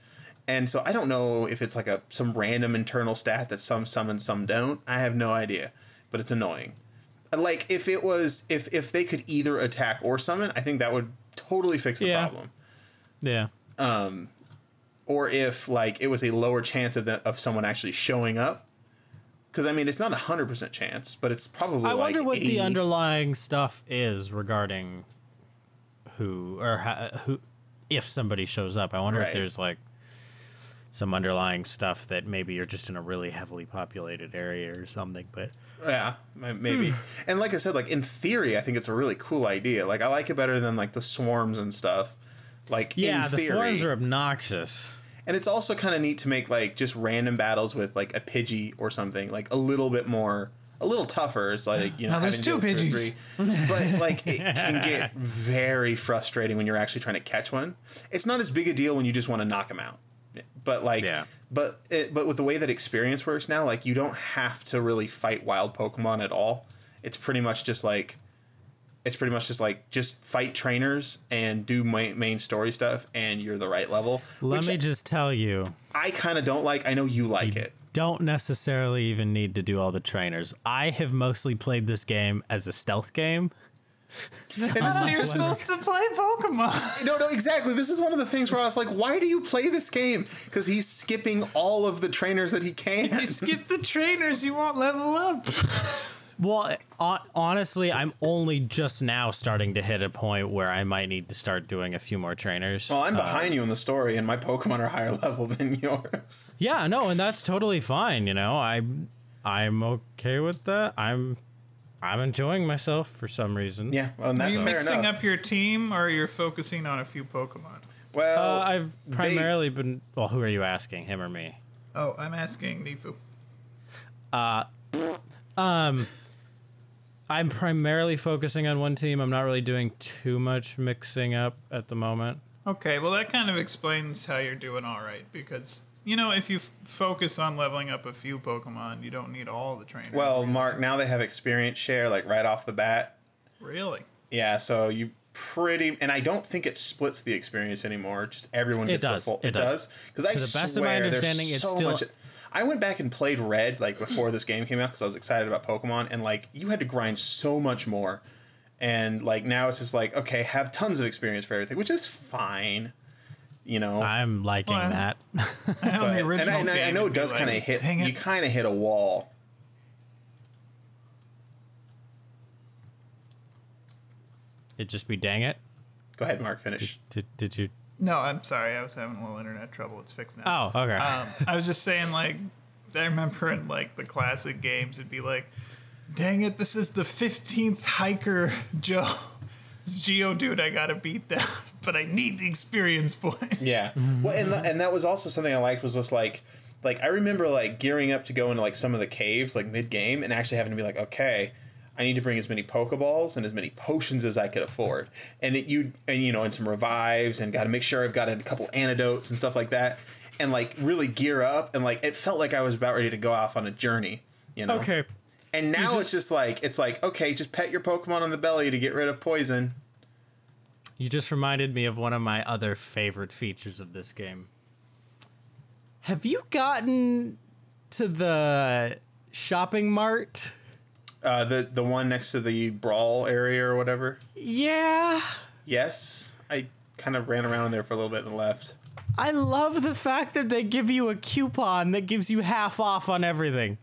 And so I don't know if it's like a some random internal stat that some summon, some don't. I have no idea, but it's annoying. Like if it was if if they could either attack or summon, I think that would totally fix the Yeah. problem. yeah. Um, or if like it was a lower chance of the, of someone actually showing up. Because I mean, it's not a hundred percent chance, but it's probably. I like wonder what 80. the underlying stuff is regarding who or ha, who if somebody shows up. I wonder Right. if there's like some underlying stuff that maybe you're just in a really heavily populated area or something. But Yeah, maybe. Hmm. and like I said, like in theory, I think it's a really cool idea. Like I like it better than like the swarms and stuff. Like yeah, in the theory. swarms are obnoxious. And it's also kind of neat to make like just random battles with like a Pidgey or something like a little bit more, a little tougher. It's like you know, Now there's two deal with two or Pidgeys. three. but like it can get very frustrating when you're actually trying to catch one. It's not as big a deal when you just want to knock them out, but like, Yeah. but it, but with the way that experience works now, like you don't have to really fight wild Pokemon at all. It's pretty much just like it's pretty much just like just fight trainers and do main, main story stuff and you're the right level Let me just tell you, i kind of don't like i know you like it don't necessarily even need to do all the trainers. I have mostly played this game as a stealth game. And this Oh, is, you're this is supposed to play Pokemon. no no exactly this is one of the things where i was like why do you play this game because he's skipping all of the trainers that he can you skip the trainers, you won't level up. Well, honestly, I'm only just now starting to hit a point where I might need to start doing a few more trainers. well i'm Uh, behind you in the story and my pokemon are higher level than yours yeah, no, and that's totally fine. You know, I, I'm okay with that. I'm, I'm enjoying myself for some reason. yeah well, and Are that's you fair mixing enough up your team or you're focusing on a few Pokemon? well Uh, I've they- primarily been. Well, who are you asking, him or me? Oh, I'm asking Nifu. Um, I'm primarily focusing on one team. I'm not really doing too much mixing up at the moment. Okay, well that kind of explains how you're doing all right because you know if you f- focus on leveling up a few Pokemon, you don't need all the trainers. well mark now they have experience share like right off the bat really? yeah so you pretty and i don't think it splits the experience anymore just everyone It gets does. the full It does. because i To the best of my swear there's understanding, it's so still- much i went back and played red like before this game came out because i was excited about pokemon and like you had to grind so much more and like now it's just like okay have tons of experience for everything which is fine you know I'm liking Well, that. I know but- the and I, and I- I know it does like, kind of hit it." you kind of hit a wall It'd just be dang it. go ahead mark finish Did, did you? No, I'm sorry. I was having a little internet trouble. It's fixed now. Oh, okay. Um, I was just saying, like, I remember in like the classic games, it'd be like, "Dang it, this is the fifteenth hiker Joe, Geodude I gotta beat down, but I need the experience point." Yeah. Well, and th- and that was also something I liked was just like like I remember like gearing up to go into like some of the caves like mid game and actually having to be like okay. I need to bring as many Pokeballs and as many potions as I could afford, and it, you and you know, and some revives, and got to make sure I've got a couple antidotes and stuff like that. and like really gear up and like it felt like I was about ready to go off on a journey, you know. Okay. And now it's just like it's like okay, just pet your Pokemon on the belly to get rid of poison. You just reminded me of one of my other favorite features of this game. Have you gotten to the shopping mart? Uh, the the one next to the brawl area or whatever. Yeah. Yes, I kind of ran around there for a little bit and left. I love the fact that they give you a coupon that gives you half off on everything.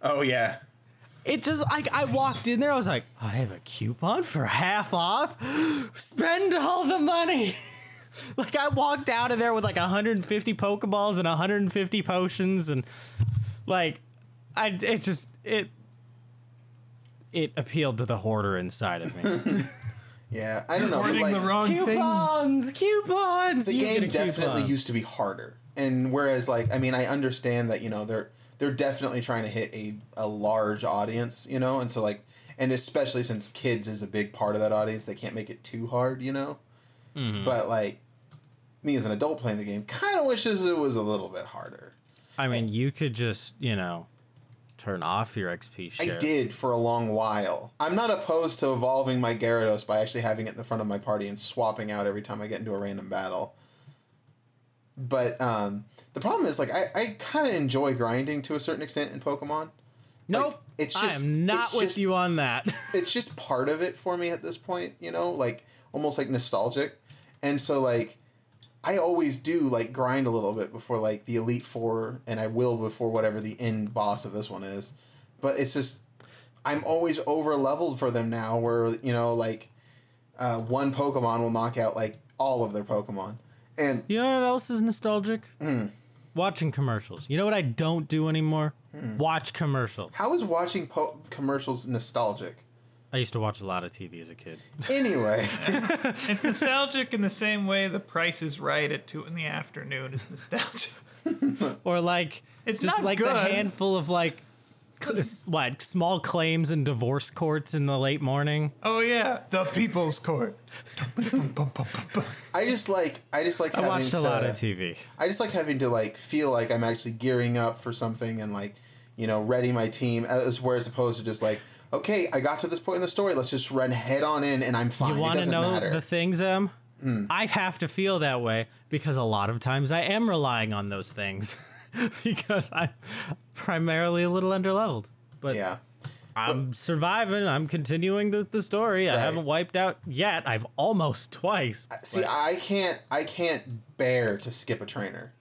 Oh yeah, It just like I walked in there, I was like, I have a coupon for half off. Spend all the money. like I walked out of there with like 150 Pokeballs and 150 potions, and like I it just it it appealed to the hoarder inside of me. Yeah, I don't know. But Hoarding like, the wrong thing. coupons, coupons. the You game definitely coupon. used to be harder, and whereas like I mean I understand that you know they're they're definitely trying to hit a a large audience, you know, and so like and especially since kids is a big part of that audience, they can't make it too hard, you know. Mm-hmm. But like me as an adult playing the game, kind of wishes it was a little bit harder. I mean, you could just you know turn off your XP share. I did for a long while. I'm not opposed to evolving my Gyarados by actually having it in the front of my party and swapping out every time I get into a random battle. But um, the problem is, like, I, I kind of enjoy grinding to a certain extent in Pokemon. Nope. Like, it's just- I am not with just- you on that. It's just part of it for me at this point, you know, like almost like nostalgic. And so, like, I always do like grind a little bit before like the Elite Four, and I will before whatever the end boss of this one is. But it's just I'm always over leveled for them now, where you know like uh, one Pokemon will knock out like all of their Pokemon, and You know what else is nostalgic? Hmm. Watching commercials. You know what I don't do anymore? Hmm. Watch commercials. how is watching po- commercials nostalgic? I used to watch a lot of TV as a kid. Anyway, It's nostalgic in the same way the price is right at two in the afternoon is nostalgic. Or like It's just not like the handful of like cl- s- what small claims and divorce courts in the late morning. Oh yeah, the People's Court. I just like I just like I having watched to, a lot of TV. I just like having to like feel like I'm actually gearing up for something and like you know ready my team as whereas opposed to just like okay I got to this point in the story let's just run head on in and I'm fine You want to know matter the things, Em? Hmm. I have to feel that way because a lot of times I am relying on those things because I'm primarily a little underleveled. But yeah I'm surviving. I'm continuing the, the story. I haven't wiped out yet. I've almost twice. see but I can't I can't bear to skip a trainer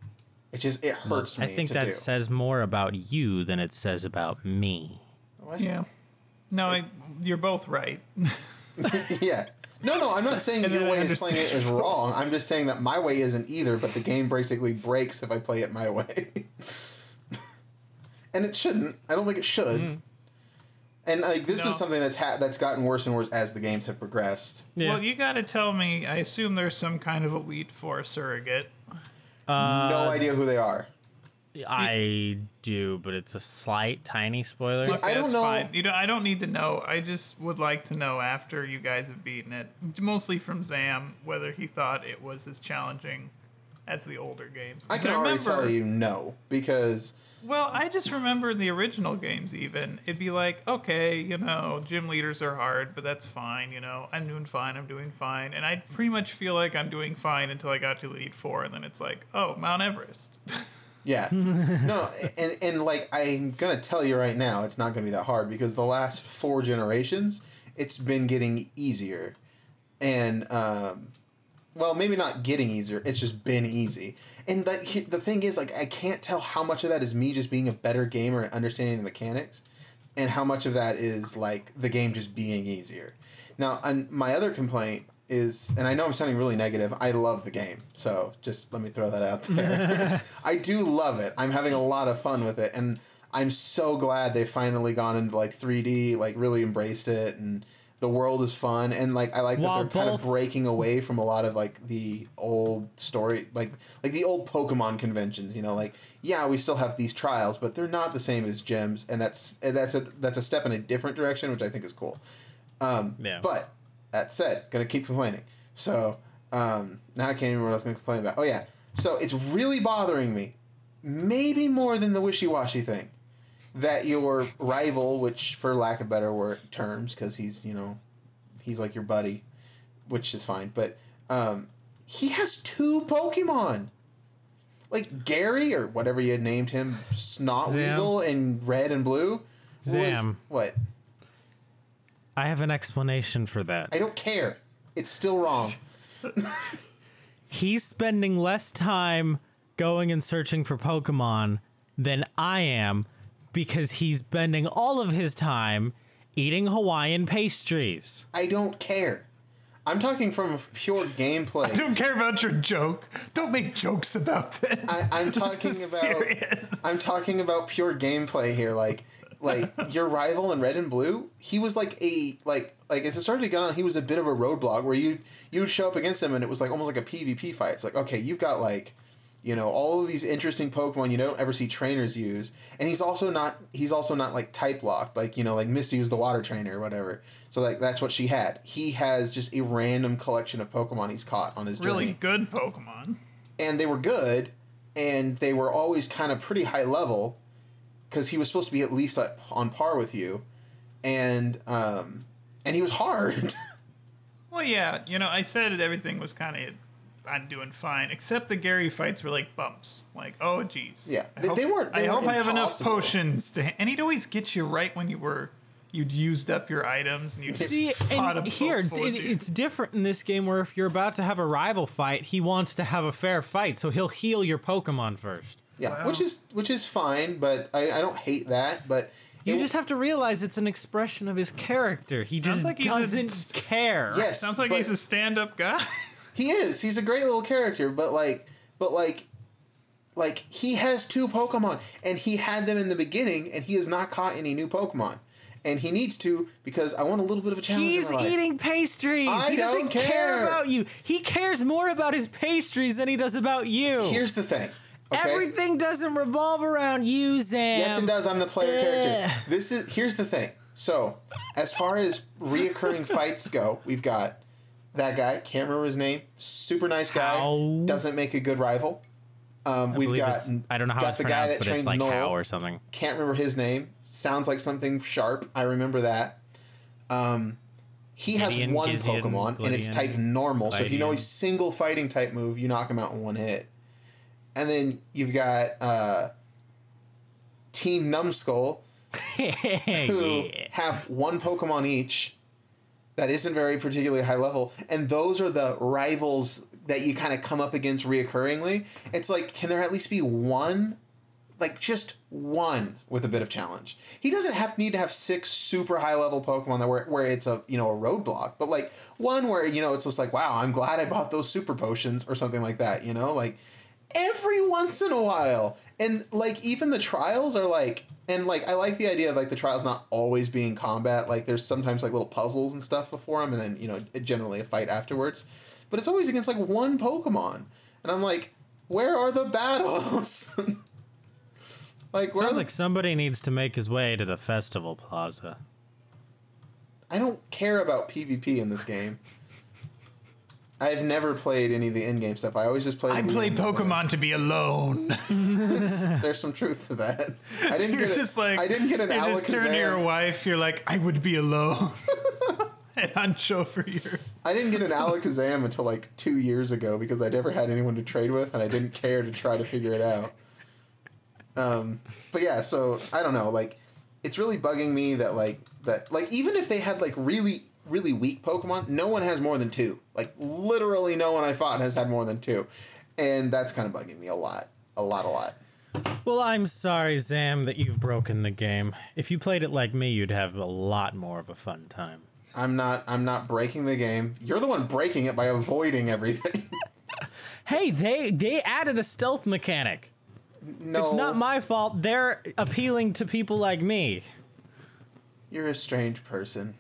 it just it hurts I me I think to that do says more about you than it says about me. What? Yeah. No, I, you're both right. yeah no no I'm not saying your way is playing it is wrong I'm just saying that my way isn't either but the game basically breaks if I play it my way and it shouldn't I don't think it should. Mm-hmm. And like this No. is something that's ha- that's gotten worse and worse as the games have progressed. Yeah. Well, you got to tell me. I assume there's some kind of elite four surrogate. Uh, no idea who they are. I do, but it's a slight, tiny spoiler. See, I don't That's know- Fine. You know, I don't need to know. I just would like to know after you guys have beaten it, mostly from Zam, whether he thought it was as challenging as the older games. I can already remember- tell you no because Well, I just remember in the original games, even it'd be like, okay, you know, gym leaders are hard, but that's fine. You know, I'm doing fine. I'm doing fine, and I'd pretty much feel like I'm doing fine until I got to Elite Four, and then it's like, oh, Mount Everest. yeah, no, and and like I'm gonna tell you right now, it's not gonna be that hard because the last four generations, it's been getting easier, and um, well, maybe not getting easier. It's just been easy, and that he- the thing is, like, I can't tell how much of that is me just being a better gamer and understanding the mechanics, and how much of that is like the game just being easier. Now, and my other complaint is, and I know I'm sounding really negative. I love the game, so just let me throw that out there. I do love it. I'm having a lot of fun with it, and I'm so glad they finally gone into like 3D, like really embraced it, and the world is fun, and like I like that While they're kind of both- breaking away from a lot of like the old story, like like the old Pokemon conventions. You know, like yeah, we still have these trials, but they're not the same as gyms, and that's and that's a that's a step in a different direction, which I think is cool. Um, Yeah. But that said, gonna keep complaining. So um, now I can't even remember what I was gonna complain about. Oh yeah, So it's really bothering me, maybe more than the Wishiwashi thing, that your rival, which for lack of better word terms, because he's you know, he's like your buddy, which is fine, but um, he has two Pokemon. Like Gary or whatever you had named him, Snotweasel in red and blue. was- Zam. what? I have an explanation for that. I don't care. It's still wrong. He's spending less time going and searching for Pokemon than I am because he's spending all of his time eating Hawaiian pastries. I don't care. I'm talking from pure gameplay. I don't care about your joke. Don't make jokes about this. I, I'm This talking is about. serious. I'm talking about pure gameplay here. Like, like your rival in red and blue, he was like a like like as it started to get on, he was a bit of a roadblock where you you would show up against him and it was like almost like a PvP fight. It's like okay, you've got like. You know all of these interesting Pokemon you don't ever see trainers use, and he's also not he's also not like type locked like you know like Misty was the water trainer or whatever. So like that's what she had. He has just a random collection of Pokemon he's caught on his journey Really good Pokemon. and they were good, and they were always kind of pretty high level, because he was supposed to be at least like, on par with you, and um, and he was hard. Well, yeah, you know, I said everything was kind of I'm doing fine, except the Gary fights were like bumps. Like, oh, geez. Yeah, I they- hope, they weren't- they I hope weren't I have enough potions to, and he'd always get you right when you were you'd used up your items and you'd See, and a here boat full of it, dudes. it's different in this game where if you're about to have a rival fight, he wants to have a fair fight, so he'll heal your Pokemon first. yeah, which is which is fine, but I, I don't hate that. But You it- just have to realize it's an expression of his character. He just like he's doesn't care. yes, Sounds like but he's a stand-up guy. he is. He's a great little character, but like, but like. Like he has two Pokemon, and he had them in the beginning, and he has not caught any new Pokemon, and he needs to because I want a little bit of a challenge. He's in my life. eating pastries. I he doesn't care. care. about you. He cares more about his pastries than he does about you. Here's the thing. Okay? Everything doesn't revolve around you, Zam. Yes, it does. I'm the player Ugh. character. This is here's the thing. So, as far as reoccurring fights go, we've got that guy. Can't remember his name. Super nice guy. How? Doesn't make a good rival. Um, we've got I don't know how got it's the guy that but trains it's like Noel. how or something. Can't remember his name. Sounds like something sharp. I remember that. Um, he has Gideon, one Gizian, Pokemon, and it's type normal. So if you know a single fighting type move, you knock him out in one hit. And then you've got uh, Team Numbskull, who yeah. have one Pokemon each that isn't very particularly high level, and those are the rivals that you kind of come up against reoccurringly. It's like, can there at least be one? Like just one with a bit of challenge. He doesn't have need to have six super high level Pokemon that where, where it's a you know a roadblock, but like one where you know it's just like wow I'm glad I bought those super potions or something like that. You know like every once in a while. And like even the trials are like and like I like the idea of like the trials not always being combat. Like there's sometimes like little puzzles and stuff before them and then, you know, generally a fight afterwards. But it's always against like one Pokemon. And I'm like, where are the battles? like where Sounds the- like somebody needs to make his way to the festival plaza. I don't care about PvP in this game. I've never played any of the in-game stuff. I always just play. I play Pokemon to be alone. There's some truth to that. I didn't You're get. just a, like I didn't get an You just turn to your wife. You're like, I would be alone. and Ancho for your. I didn't get an Alakazam until like two years ago because I never had anyone to trade with, and I didn't care to try to figure it out. Um, but yeah, so I don't know. Like, it's really bugging me that like that like even if they had like really really weak Pokemon, no one has more than two. Like literally, no one I fought has had more than two, and that's kind of bugging me a lot, a lot, a lot. Well, I'm sorry, Zam, that you've broken the game. If you played it like me, you'd have a lot more of a fun time. I'm not. I'm not breaking the game. You're the one breaking it by avoiding everything. Hey, they they added a stealth mechanic. no, It's not my fault. They're appealing to people like me. You're a strange person.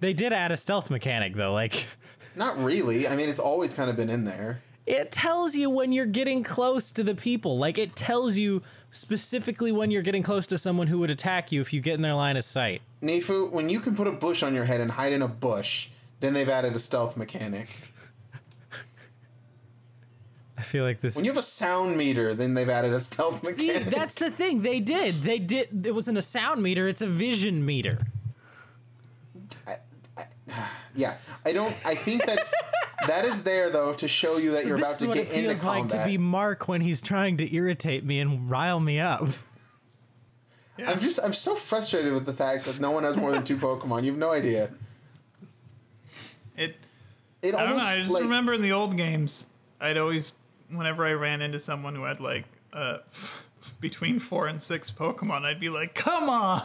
They did add a stealth mechanic though. Like Not really. I mean, it's always kind of been in there. it tells you when you're getting close to the people. Like it tells you specifically when you're getting close to someone who would attack you if you get in their line of sight. Nifu, when you can put a bush on your head and hide in a bush, then they've added a stealth mechanic. I feel like this. When you have a sound meter, then they've added a stealth See, mechanic. that's the thing. They did. They did. It wasn't a sound meter. It's a vision meter. Yeah, I don't. I think that's that is there though to show you that So you're about this to is what get it into feels like to be Mark when he's trying to irritate me and rile me up. Yeah. I'm just I'm so frustrated with the fact that no one has more than two Pokemon. You have no idea. It. It I don't know. I just like remember in the old games, I'd always, whenever I ran into someone who had like uh, between four and six Pokemon, I'd be like, "Come on!"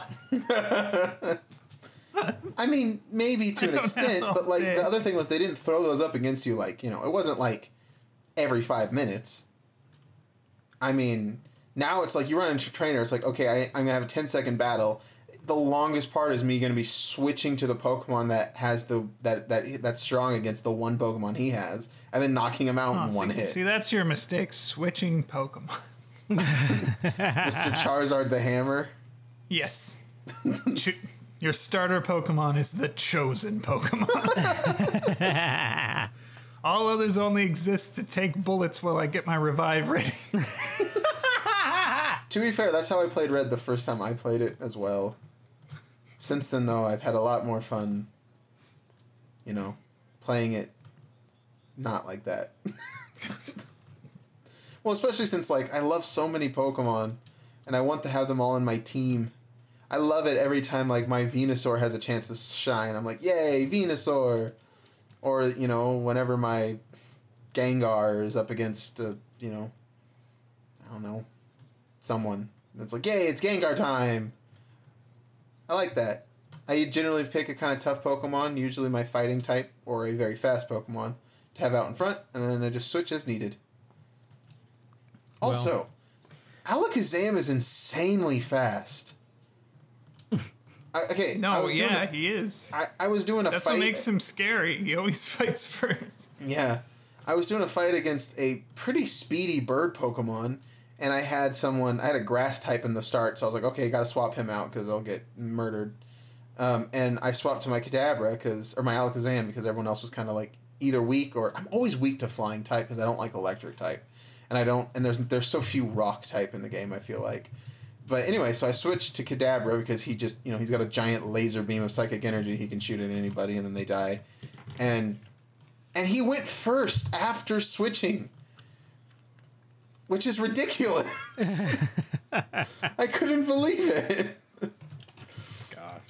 I mean, maybe to an extent, but like the other thing was they didn't throw those up against you like, you know, it wasn't like every five minutes. I mean, now it's like you run into a trainer, it's like, okay, I, I'm gonna have a 10 second battle. The longest part is me gonna be switching to the Pokemon that has the that that that's strong against the one Pokemon he has, and then knocking him out Oh, in one hit. see, that's your mistake. Switching Pokemon. Mr. Charizard the Hammer. yes. Ch- Your starter Pokemon is the chosen Pokemon. All others only exist to take bullets while I get my revive ready. To be fair, that's how I played Red the first time I played it as well. Since then, though, I've had a lot more fun, you know, playing it not like that. well, especially since, like, I love so many Pokemon and I want to have them all in my team. I love it every time, like, my Venusaur has a chance to shine. I'm like, yay, Venusaur! Or, you know, whenever my Gengar is up against, uh, you know, I don't know, someone. And it's like, yay, it's Gengar time. I like that. I generally pick a kind of tough Pokemon, usually my fighting type or a very fast Pokemon, to have out in front, and then I just switch as needed. Also, Alakazam is insanely fast. I, okay, I No, yeah, a- he is. I, I was doing a That's fight. what makes him scary. He always fights first. Yeah. I was doing a fight against a pretty speedy bird Pokemon, and I had someone, I had a grass type in the start, so I was like, okay, gotta swap him out because I'll get murdered. Um, and I swapped to my Kadabra, cause, or my Alakazam, because everyone else was kind of like either weak or. I'm always weak to flying type because I don't like electric type. And I don't, and there's there's so few rock type in the game, I feel like. But anyway, so I switched to Kadabra because he just, you know, he's got a giant laser beam of psychic energy. He can shoot at anybody and then they die. And and he went first after switching, which is ridiculous. I couldn't believe it. Gosh.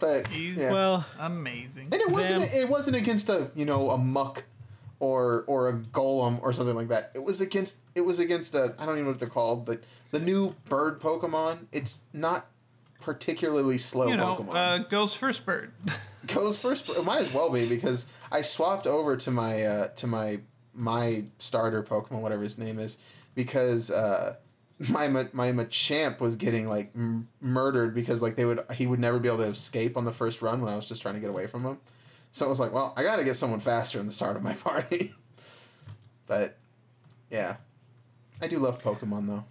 But He's- yeah. Well, Amazing. and it wasn't Zam- it wasn't against a you know a muck or or a golem or something like that. It was against it was against a I don't even know what they're called, but the new bird Pokemon. It's not particularly slow You know, Pokemon. uh, goes first bird. goes first. It might as well be because I swapped over to my uh, to my my starter Pokemon, whatever his name is, because uh, my my Machamp was getting like m- murdered because like they would he would never be able to escape on the first run when I was just trying to get away from him. So I was like, well, I got to get someone faster in the start of my party. but yeah, I do love Pokemon though.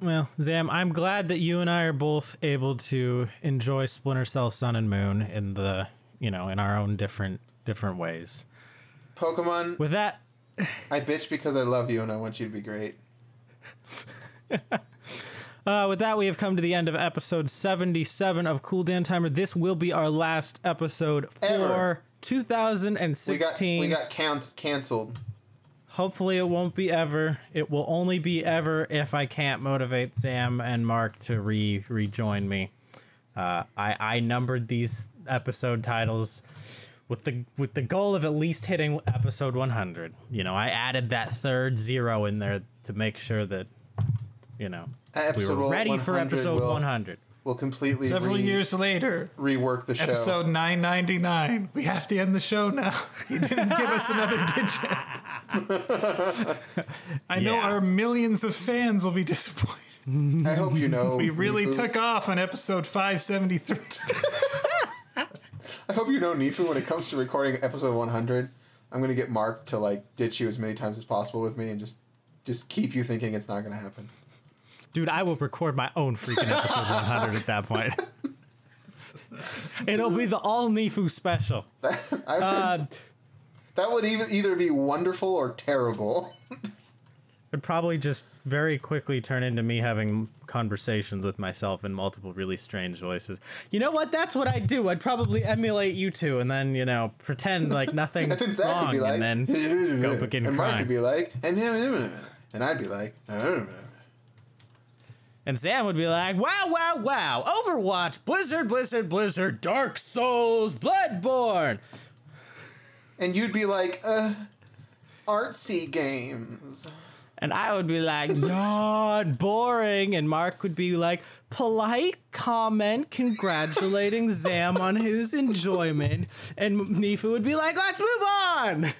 well, Zam, I'm glad that you and I are both able to enjoy Splinter Cell Sun and Moon in the, you know, in our own different different ways. Pokemon, With that, I bitch because I love you and I want you to be great. Uh, with that, we have come to the end of episode 77 of Cool Down Timer. This will be our last episode for Ever. 2016. We got we got can- canceled. Hopefully, it won't be ever. It will only be ever if I can't motivate Sam and Mark to re rejoin me. Uh, I I numbered these episode titles with the with the goal of at least hitting episode 100. You know, I added that third zero in there to make sure that you know we Episode were ready for 100 episode will- 100. We'll completely Several re- years later, rework the show. episode 999. We have to end the show now. You didn't give us another digit. I know Yeah. our millions of fans will be disappointed. I hope you know. We really Nifu. took off on episode 573. I hope you know Nifu. When it comes to recording episode 100, I'm gonna get Mark to like ditch you as many times as possible with me and just just keep you thinking it's not gonna happen. Dude, I will record my own freaking episode 100 at that point. It'll be the all Nifu special. I've Uh, That would even either be wonderful or terrible. It'd probably just very quickly turn into me having conversations with myself in multiple really strange voices. You know what? That's what I'd do. I'd probably emulate you two and then, you know, pretend like nothing's And wrong would like, and then go begin and Mark crying. would be like, and and I'd be like, And Sam would be like, wow, wow, wow, Overwatch, Blizzard, Blizzard, Blizzard, Dark Souls, Bloodborne. and you'd be like, uh, artsy games. And I would be like, yawn, boring. And Mark would be like, polite comment congratulating Zam on his enjoyment. And Nifu would be like, let's move on.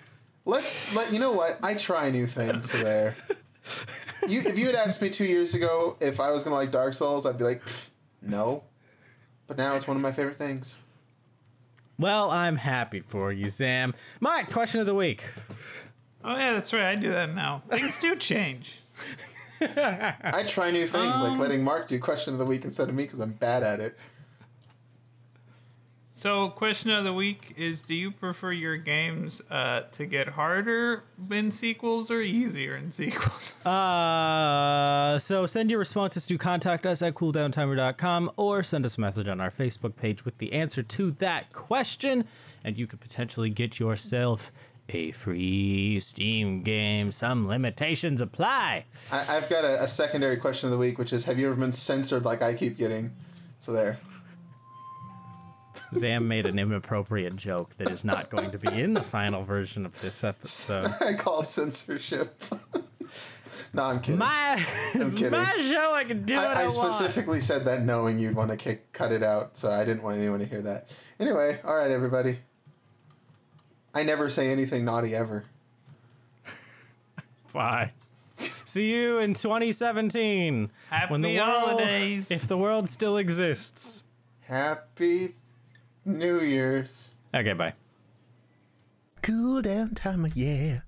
Let's let you know what I try new things there. You, if you had asked me two years ago if I was gonna like Dark Souls, I'd be like, no. But now it's one of my favorite things. Well, I'm happy for you, Sam. Mark, question of the week. Oh yeah, that's right. I do that now. Things do change. I try new things Um, like letting Mark do question of the week instead of me because I'm bad at it. So, question of the week is: Do you prefer your games uh, to get harder in sequels or easier in sequels? Uh, so send your responses to contact us at cooldowntimer.com or send us a message on our Facebook page with the answer to that question, and you could potentially get yourself a free Steam game. Some limitations apply. I, I've got a, a secondary question of the week, which is Have you ever been censored like I keep getting? So there. Zam made an inappropriate joke that is not going to be in the final version of this episode. I call censorship. no, I'm kidding. My, it's kidding. my show. I can do what I, I, I want. specifically said that knowing you'd want to kick, cut it out, so I didn't want anyone to hear that. Anyway, all right, everybody. I never say anything naughty ever. Bye. See you in 2017 Happy when the world, holidays. if the world still exists. Happy New Year's. Okay, bye. Cool down timer, yeah.